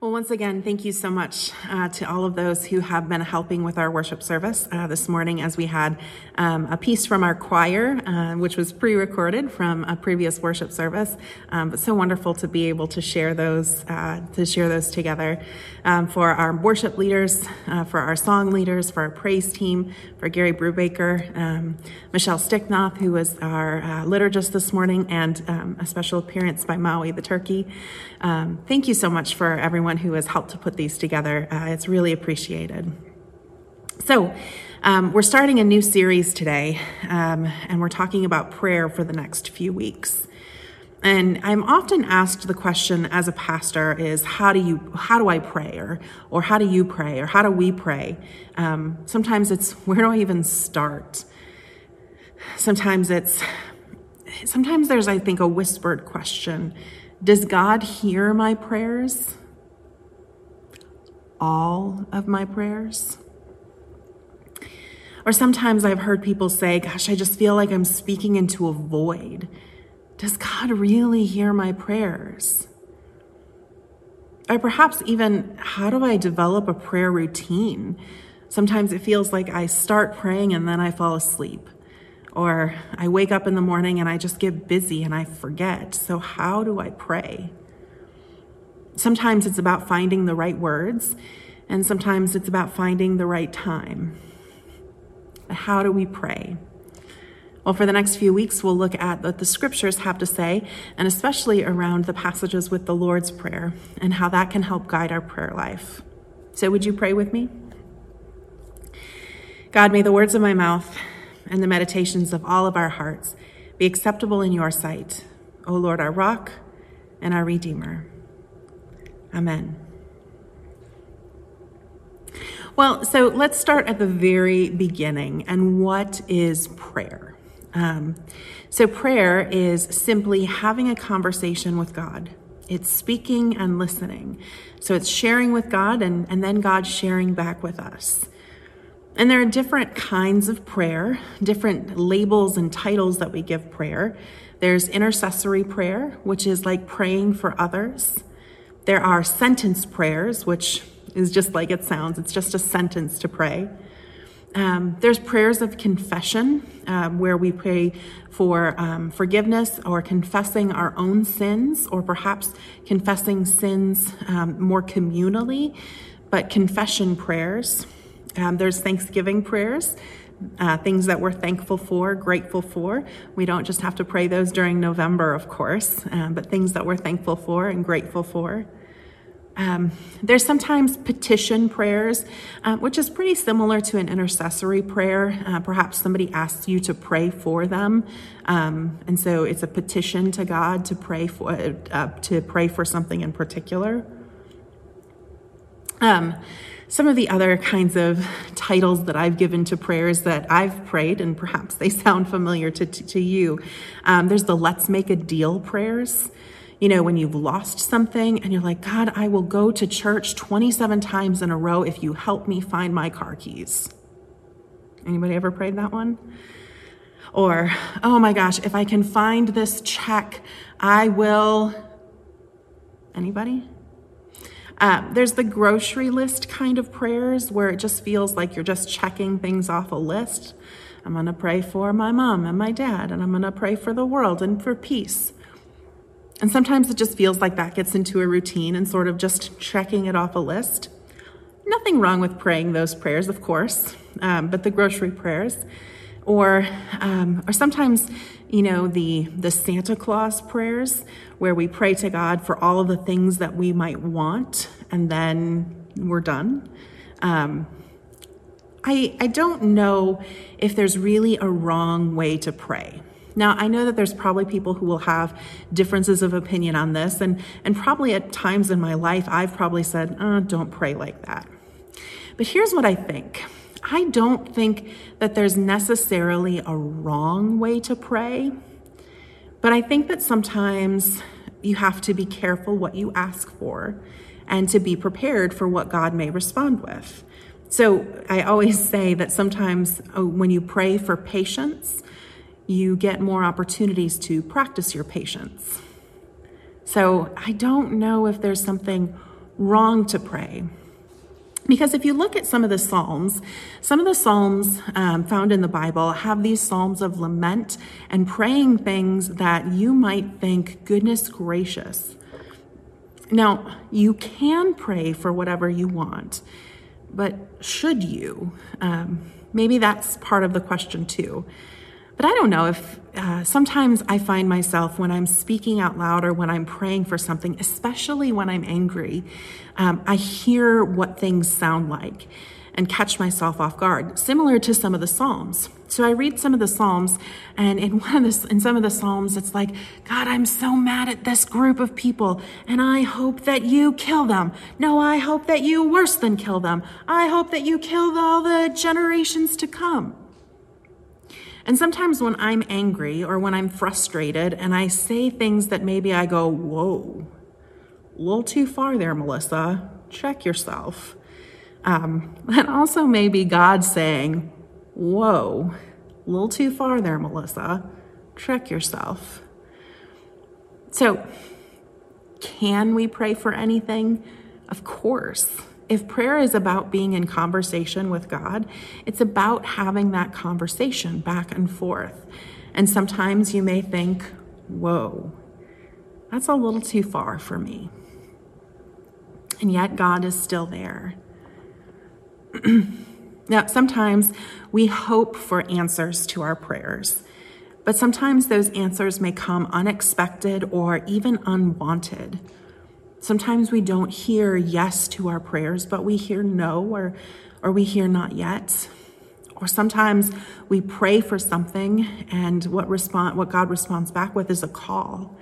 Well, once again, thank you so much uh, to all of those who have been helping with our worship service uh, this morning as we had um, a piece from our choir, uh, which was pre recorded from a previous worship service. Um, but so wonderful to be able to share those, uh, to share those together um, for our worship leaders, uh, for our song leaders, for our praise team, for Gary Brubaker, um, Michelle Sticknoth, who was our uh, liturgist this morning, and um, a special appearance by Maui the turkey. Um, thank you so much for everyone who has helped to put these together. Uh, it's really appreciated. So, um, we're starting a new series today, um, and we're talking about prayer for the next few weeks. And I'm often asked the question as a pastor is how do you how do I pray or or how do you pray or how do we pray? Um, sometimes it's where do I even start? Sometimes it's sometimes there's I think a whispered question: Does God hear my prayers? All of my prayers? Or sometimes I've heard people say, Gosh, I just feel like I'm speaking into a void. Does God really hear my prayers? Or perhaps even, how do I develop a prayer routine? Sometimes it feels like I start praying and then I fall asleep. Or I wake up in the morning and I just get busy and I forget. So, how do I pray? Sometimes it's about finding the right words, and sometimes it's about finding the right time. How do we pray? Well, for the next few weeks, we'll look at what the scriptures have to say, and especially around the passages with the Lord's Prayer and how that can help guide our prayer life. So, would you pray with me? God, may the words of my mouth and the meditations of all of our hearts be acceptable in your sight, O Lord, our rock and our Redeemer. Amen. Well, so let's start at the very beginning. And what is prayer? Um, so, prayer is simply having a conversation with God. It's speaking and listening. So, it's sharing with God and, and then God sharing back with us. And there are different kinds of prayer, different labels and titles that we give prayer. There's intercessory prayer, which is like praying for others. There are sentence prayers, which is just like it sounds, it's just a sentence to pray. Um, there's prayers of confession, um, where we pray for um, forgiveness or confessing our own sins, or perhaps confessing sins um, more communally, but confession prayers. Um, there's thanksgiving prayers, uh, things that we're thankful for, grateful for. We don't just have to pray those during November, of course, um, but things that we're thankful for and grateful for. Um, there's sometimes petition prayers, uh, which is pretty similar to an intercessory prayer. Uh, perhaps somebody asks you to pray for them, um, and so it's a petition to God to pray for uh, to pray for something in particular. Um, some of the other kinds of titles that I've given to prayers that I've prayed, and perhaps they sound familiar to, to, to you. Um, there's the let's make a deal prayers you know, when you've lost something and you're like, God, I will go to church 27 times in a row if you help me find my car keys. Anybody ever prayed that one? Or, oh my gosh, if I can find this check, I will. Anybody? Uh, there's the grocery list kind of prayers where it just feels like you're just checking things off a list. I'm going to pray for my mom and my dad, and I'm going to pray for the world and for peace. And sometimes it just feels like that gets into a routine and sort of just checking it off a list. Nothing wrong with praying those prayers, of course, um, but the grocery prayers, or um, or sometimes, you know, the the Santa Claus prayers, where we pray to God for all of the things that we might want, and then we're done. Um, I I don't know if there's really a wrong way to pray. Now, I know that there's probably people who will have differences of opinion on this, and, and probably at times in my life, I've probably said, oh, don't pray like that. But here's what I think I don't think that there's necessarily a wrong way to pray, but I think that sometimes you have to be careful what you ask for and to be prepared for what God may respond with. So I always say that sometimes uh, when you pray for patience, you get more opportunities to practice your patience. So I don't know if there's something wrong to pray. Because if you look at some of the Psalms, some of the Psalms um, found in the Bible have these Psalms of lament and praying things that you might think, goodness gracious. Now, you can pray for whatever you want, but should you? Um, maybe that's part of the question too. But I don't know if uh, sometimes I find myself when I'm speaking out loud or when I'm praying for something, especially when I'm angry, um, I hear what things sound like and catch myself off guard, similar to some of the Psalms. So I read some of the Psalms, and in one of the, in some of the Psalms, it's like, God, I'm so mad at this group of people, and I hope that you kill them. No, I hope that you worse than kill them. I hope that you kill all the generations to come. And sometimes when I'm angry or when I'm frustrated and I say things that maybe I go, whoa, a little too far there, Melissa, check yourself. Um, and also maybe God saying, whoa, a little too far there, Melissa, check yourself. So, can we pray for anything? Of course. If prayer is about being in conversation with God, it's about having that conversation back and forth. And sometimes you may think, whoa, that's a little too far for me. And yet God is still there. now, sometimes we hope for answers to our prayers, but sometimes those answers may come unexpected or even unwanted. Sometimes we don't hear yes to our prayers, but we hear no or, or we hear not yet. Or sometimes we pray for something and what, respond, what God responds back with is a call.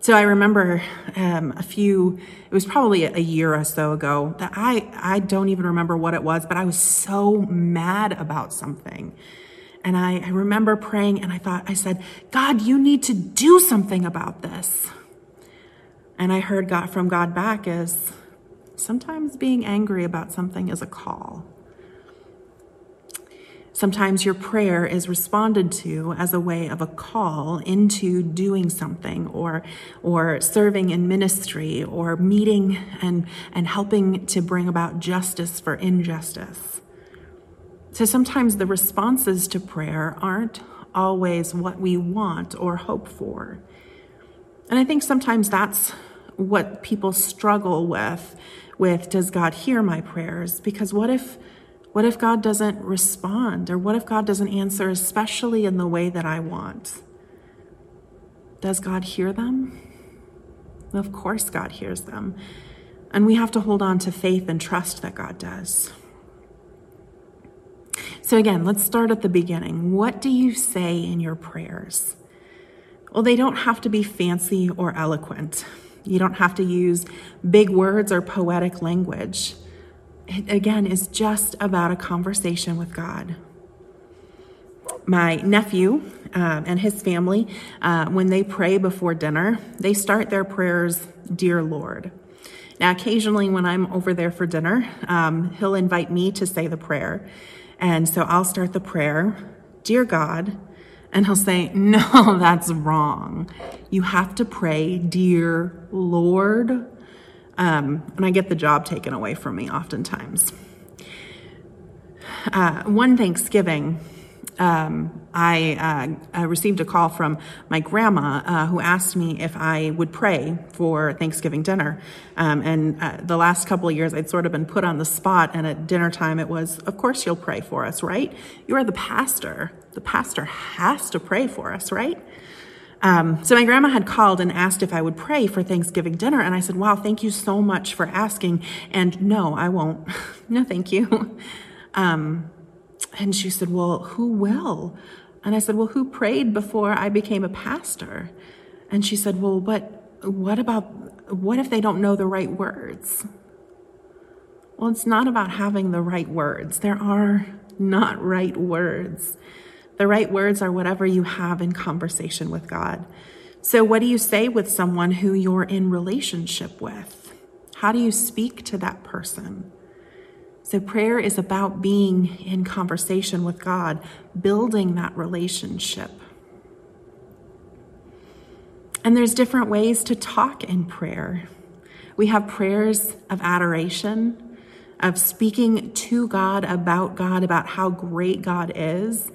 So I remember um, a few, it was probably a year or so ago that I, I don't even remember what it was, but I was so mad about something. And I, I remember praying and I thought, I said, God, you need to do something about this. And I heard God from God back is sometimes being angry about something is a call. Sometimes your prayer is responded to as a way of a call into doing something or, or serving in ministry or meeting and, and helping to bring about justice for injustice. So sometimes the responses to prayer aren't always what we want or hope for. And I think sometimes that's what people struggle with with does God hear my prayers? Because what if what if God doesn't respond or what if God doesn't answer especially in the way that I want? Does God hear them? Of course God hears them. And we have to hold on to faith and trust that God does. So again, let's start at the beginning. What do you say in your prayers? Well, they don't have to be fancy or eloquent. You don't have to use big words or poetic language. It, again, is just about a conversation with God. My nephew um, and his family, uh, when they pray before dinner, they start their prayers, Dear Lord. Now, occasionally when I'm over there for dinner, um, he'll invite me to say the prayer. And so I'll start the prayer, Dear God, and he'll say, No, that's wrong. You have to pray, Dear Lord. Um, and I get the job taken away from me oftentimes. Uh, one Thanksgiving, um, I, uh, I, received a call from my grandma uh, who asked me if I would pray for Thanksgiving dinner. Um, and uh, the last couple of years, I'd sort of been put on the spot, and at dinner time, it was, Of course, you'll pray for us, right? You are the pastor. The pastor has to pray for us, right? Um, so my grandma had called and asked if I would pray for Thanksgiving dinner, and I said, "Wow, thank you so much for asking." And no, I won't. no, thank you. And she said, Well, who will? And I said, Well, who prayed before I became a pastor? And she said, Well, but what about, what if they don't know the right words? Well, it's not about having the right words. There are not right words. The right words are whatever you have in conversation with God. So, what do you say with someone who you're in relationship with? How do you speak to that person? So, prayer is about being in conversation with God, building that relationship. And there's different ways to talk in prayer. We have prayers of adoration, of speaking to God about God, about how great God is.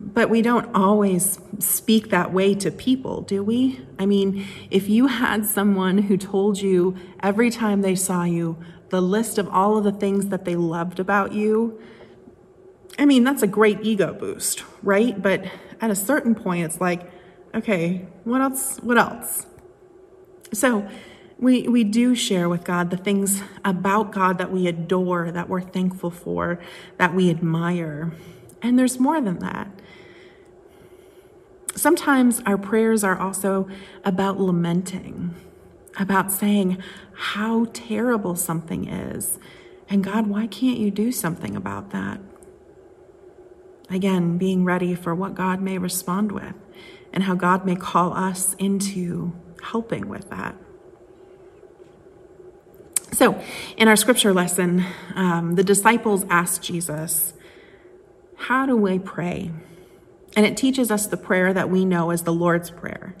But we don't always speak that way to people, do we? I mean, if you had someone who told you every time they saw you the list of all of the things that they loved about you, I mean, that's a great ego boost, right? But at a certain point, it's like, okay, what else? What else? So we, we do share with God the things about God that we adore, that we're thankful for, that we admire. And there's more than that. Sometimes our prayers are also about lamenting, about saying how terrible something is. And God, why can't you do something about that? Again, being ready for what God may respond with and how God may call us into helping with that. So, in our scripture lesson, um, the disciples asked Jesus, How do we pray? And it teaches us the prayer that we know as the Lord's Prayer.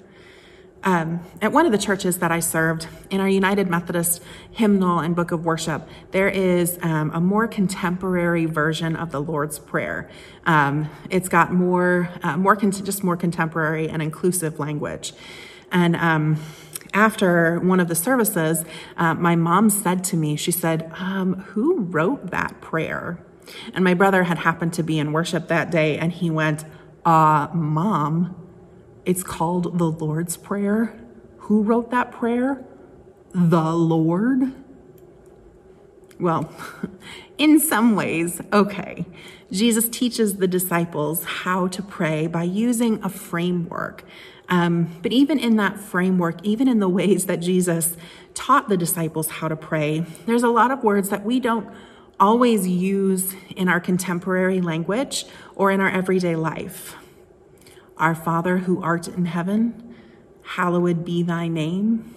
Um, at one of the churches that I served, in our United Methodist hymnal and book of worship, there is um, a more contemporary version of the Lord's Prayer. Um, it's got more, uh, more con- just more contemporary and inclusive language. And um, after one of the services, uh, my mom said to me, she said, um, "Who wrote that prayer?" And my brother had happened to be in worship that day, and he went, uh, Mom, it's called the Lord's Prayer. Who wrote that prayer? The Lord. Well, in some ways, okay. Jesus teaches the disciples how to pray by using a framework. Um, but even in that framework, even in the ways that Jesus taught the disciples how to pray, there's a lot of words that we don't always use in our contemporary language or in our everyday life. Our Father who art in heaven, hallowed be thy name.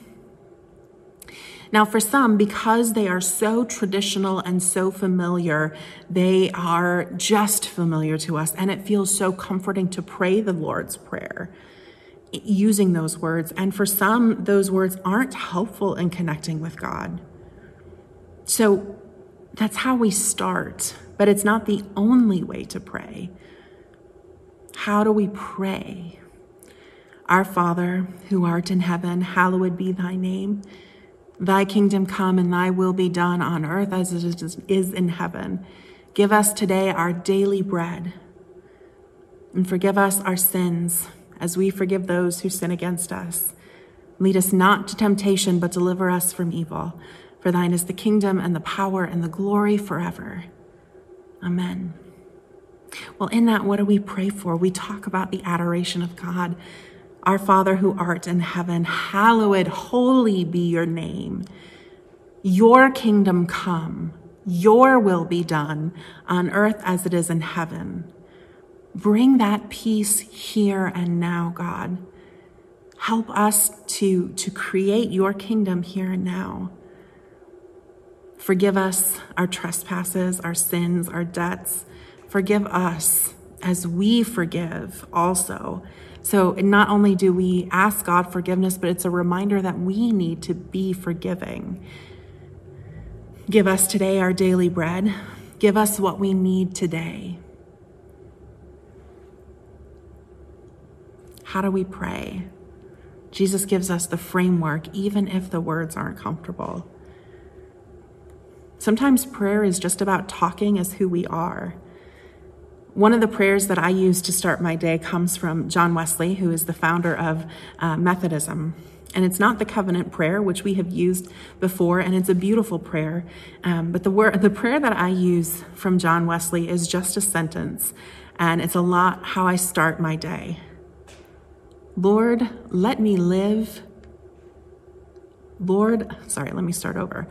Now, for some, because they are so traditional and so familiar, they are just familiar to us, and it feels so comforting to pray the Lord's Prayer using those words. And for some, those words aren't helpful in connecting with God. So that's how we start, but it's not the only way to pray. How do we pray? Our Father, who art in heaven, hallowed be thy name. Thy kingdom come and thy will be done on earth as it is in heaven. Give us today our daily bread and forgive us our sins as we forgive those who sin against us. Lead us not to temptation, but deliver us from evil. For thine is the kingdom and the power and the glory forever. Amen. Well, in that, what do we pray for? We talk about the adoration of God. Our Father who art in heaven, hallowed, holy be your name. Your kingdom come, your will be done on earth as it is in heaven. Bring that peace here and now, God. Help us to, to create your kingdom here and now. Forgive us our trespasses, our sins, our debts. Forgive us as we forgive also. So, not only do we ask God forgiveness, but it's a reminder that we need to be forgiving. Give us today our daily bread. Give us what we need today. How do we pray? Jesus gives us the framework, even if the words aren't comfortable. Sometimes prayer is just about talking as who we are. One of the prayers that I use to start my day comes from John Wesley, who is the founder of uh, Methodism. And it's not the covenant prayer, which we have used before, and it's a beautiful prayer. Um, but the, the prayer that I use from John Wesley is just a sentence, and it's a lot how I start my day. Lord, let me live. Lord, sorry, let me start over.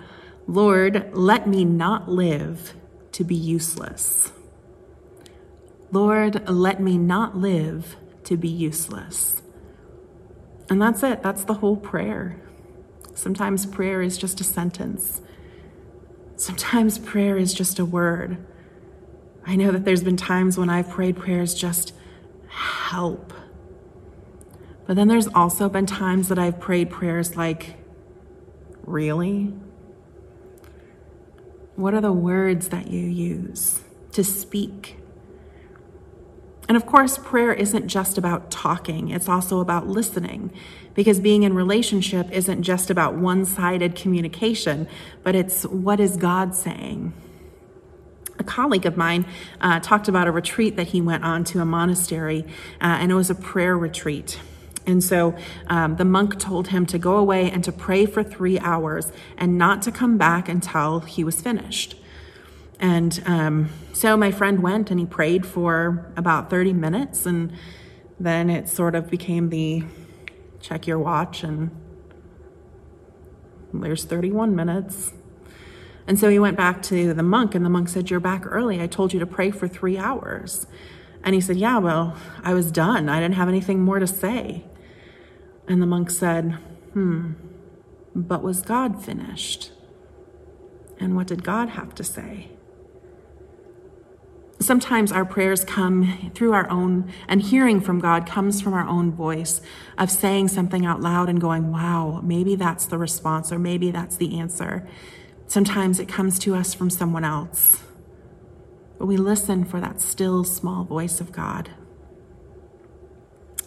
Lord, let me not live to be useless. Lord, let me not live to be useless. And that's it. That's the whole prayer. Sometimes prayer is just a sentence. Sometimes prayer is just a word. I know that there's been times when I've prayed prayers just help. But then there's also been times that I've prayed prayers like, really? What are the words that you use to speak? And of course, prayer isn't just about talking, it's also about listening. Because being in relationship isn't just about one sided communication, but it's what is God saying? A colleague of mine uh, talked about a retreat that he went on to a monastery, uh, and it was a prayer retreat. And so um, the monk told him to go away and to pray for three hours and not to come back until he was finished. And um, so my friend went and he prayed for about 30 minutes, and then it sort of became the check your watch, and there's 31 minutes. And so he went back to the monk, and the monk said, You're back early. I told you to pray for three hours. And he said, Yeah, well, I was done. I didn't have anything more to say. And the monk said, Hmm, but was God finished? And what did God have to say? Sometimes our prayers come through our own, and hearing from God comes from our own voice of saying something out loud and going, wow, maybe that's the response, or maybe that's the answer. Sometimes it comes to us from someone else. But we listen for that still small voice of God.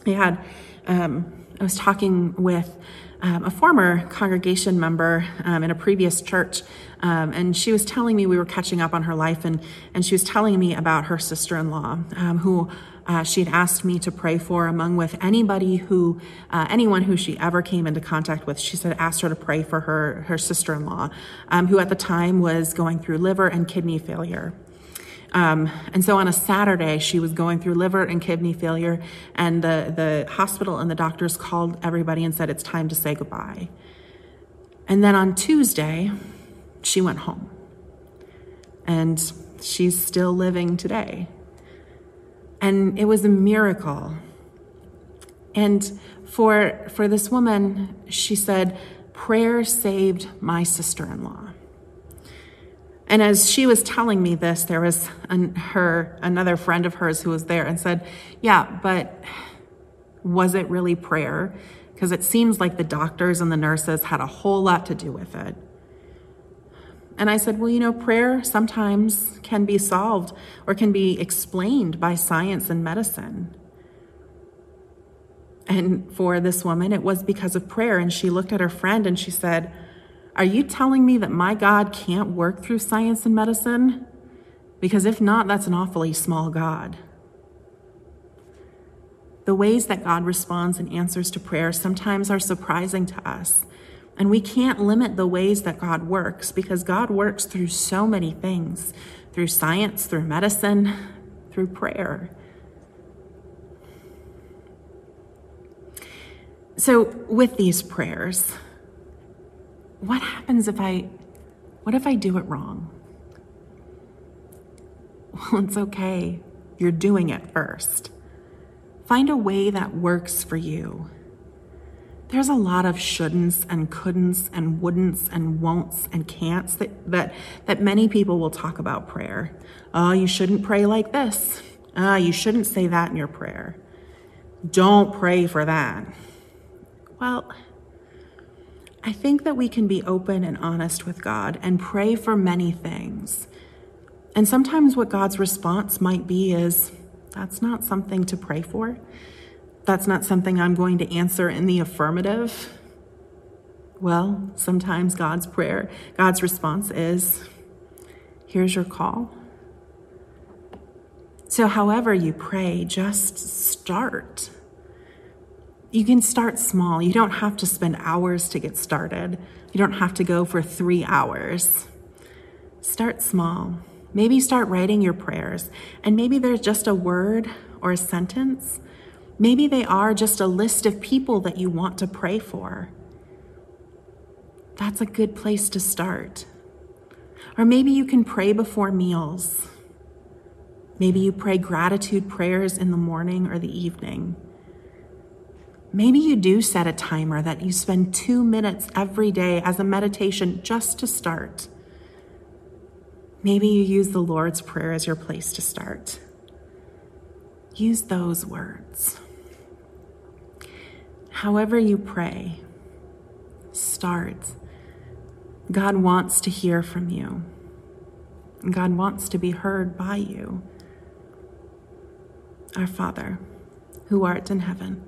I had, um, I was talking with um, a former congregation member um, in a previous church, um, and she was telling me we were catching up on her life, and, and she was telling me about her sister in law, um, who uh, she had asked me to pray for, among with anybody who, uh, anyone who she ever came into contact with. She said, asked her to pray for her, her sister in law, um, who at the time was going through liver and kidney failure. Um, and so on a Saturday, she was going through liver and kidney failure, and the, the hospital and the doctors called everybody and said, It's time to say goodbye. And then on Tuesday, she went home. And she's still living today. And it was a miracle. And for, for this woman, she said, Prayer saved my sister in law. And as she was telling me this, there was an, her another friend of hers who was there and said, "Yeah, but was it really prayer? Because it seems like the doctors and the nurses had a whole lot to do with it." And I said, "Well, you know, prayer sometimes can be solved or can be explained by science and medicine." And for this woman, it was because of prayer. And she looked at her friend and she said, are you telling me that my God can't work through science and medicine? Because if not, that's an awfully small God. The ways that God responds and answers to prayer sometimes are surprising to us. And we can't limit the ways that God works because God works through so many things through science, through medicine, through prayer. So, with these prayers, what happens if I, what if I do it wrong? Well, it's okay. You're doing it first. Find a way that works for you. There's a lot of shouldn'ts and couldn'ts and wouldn'ts and won'ts and can'ts that, that, that many people will talk about prayer. Oh, you shouldn't pray like this. Ah, oh, you shouldn't say that in your prayer. Don't pray for that. Well, I think that we can be open and honest with God and pray for many things. And sometimes what God's response might be is, that's not something to pray for. That's not something I'm going to answer in the affirmative. Well, sometimes God's prayer, God's response is, here's your call. So, however you pray, just start. You can start small. You don't have to spend hours to get started. You don't have to go for three hours. Start small. Maybe start writing your prayers, and maybe there's just a word or a sentence. Maybe they are just a list of people that you want to pray for. That's a good place to start. Or maybe you can pray before meals. Maybe you pray gratitude prayers in the morning or the evening. Maybe you do set a timer that you spend two minutes every day as a meditation just to start. Maybe you use the Lord's Prayer as your place to start. Use those words. However, you pray, start God wants to hear from you. God wants to be heard by you. Our Father, who art in heaven,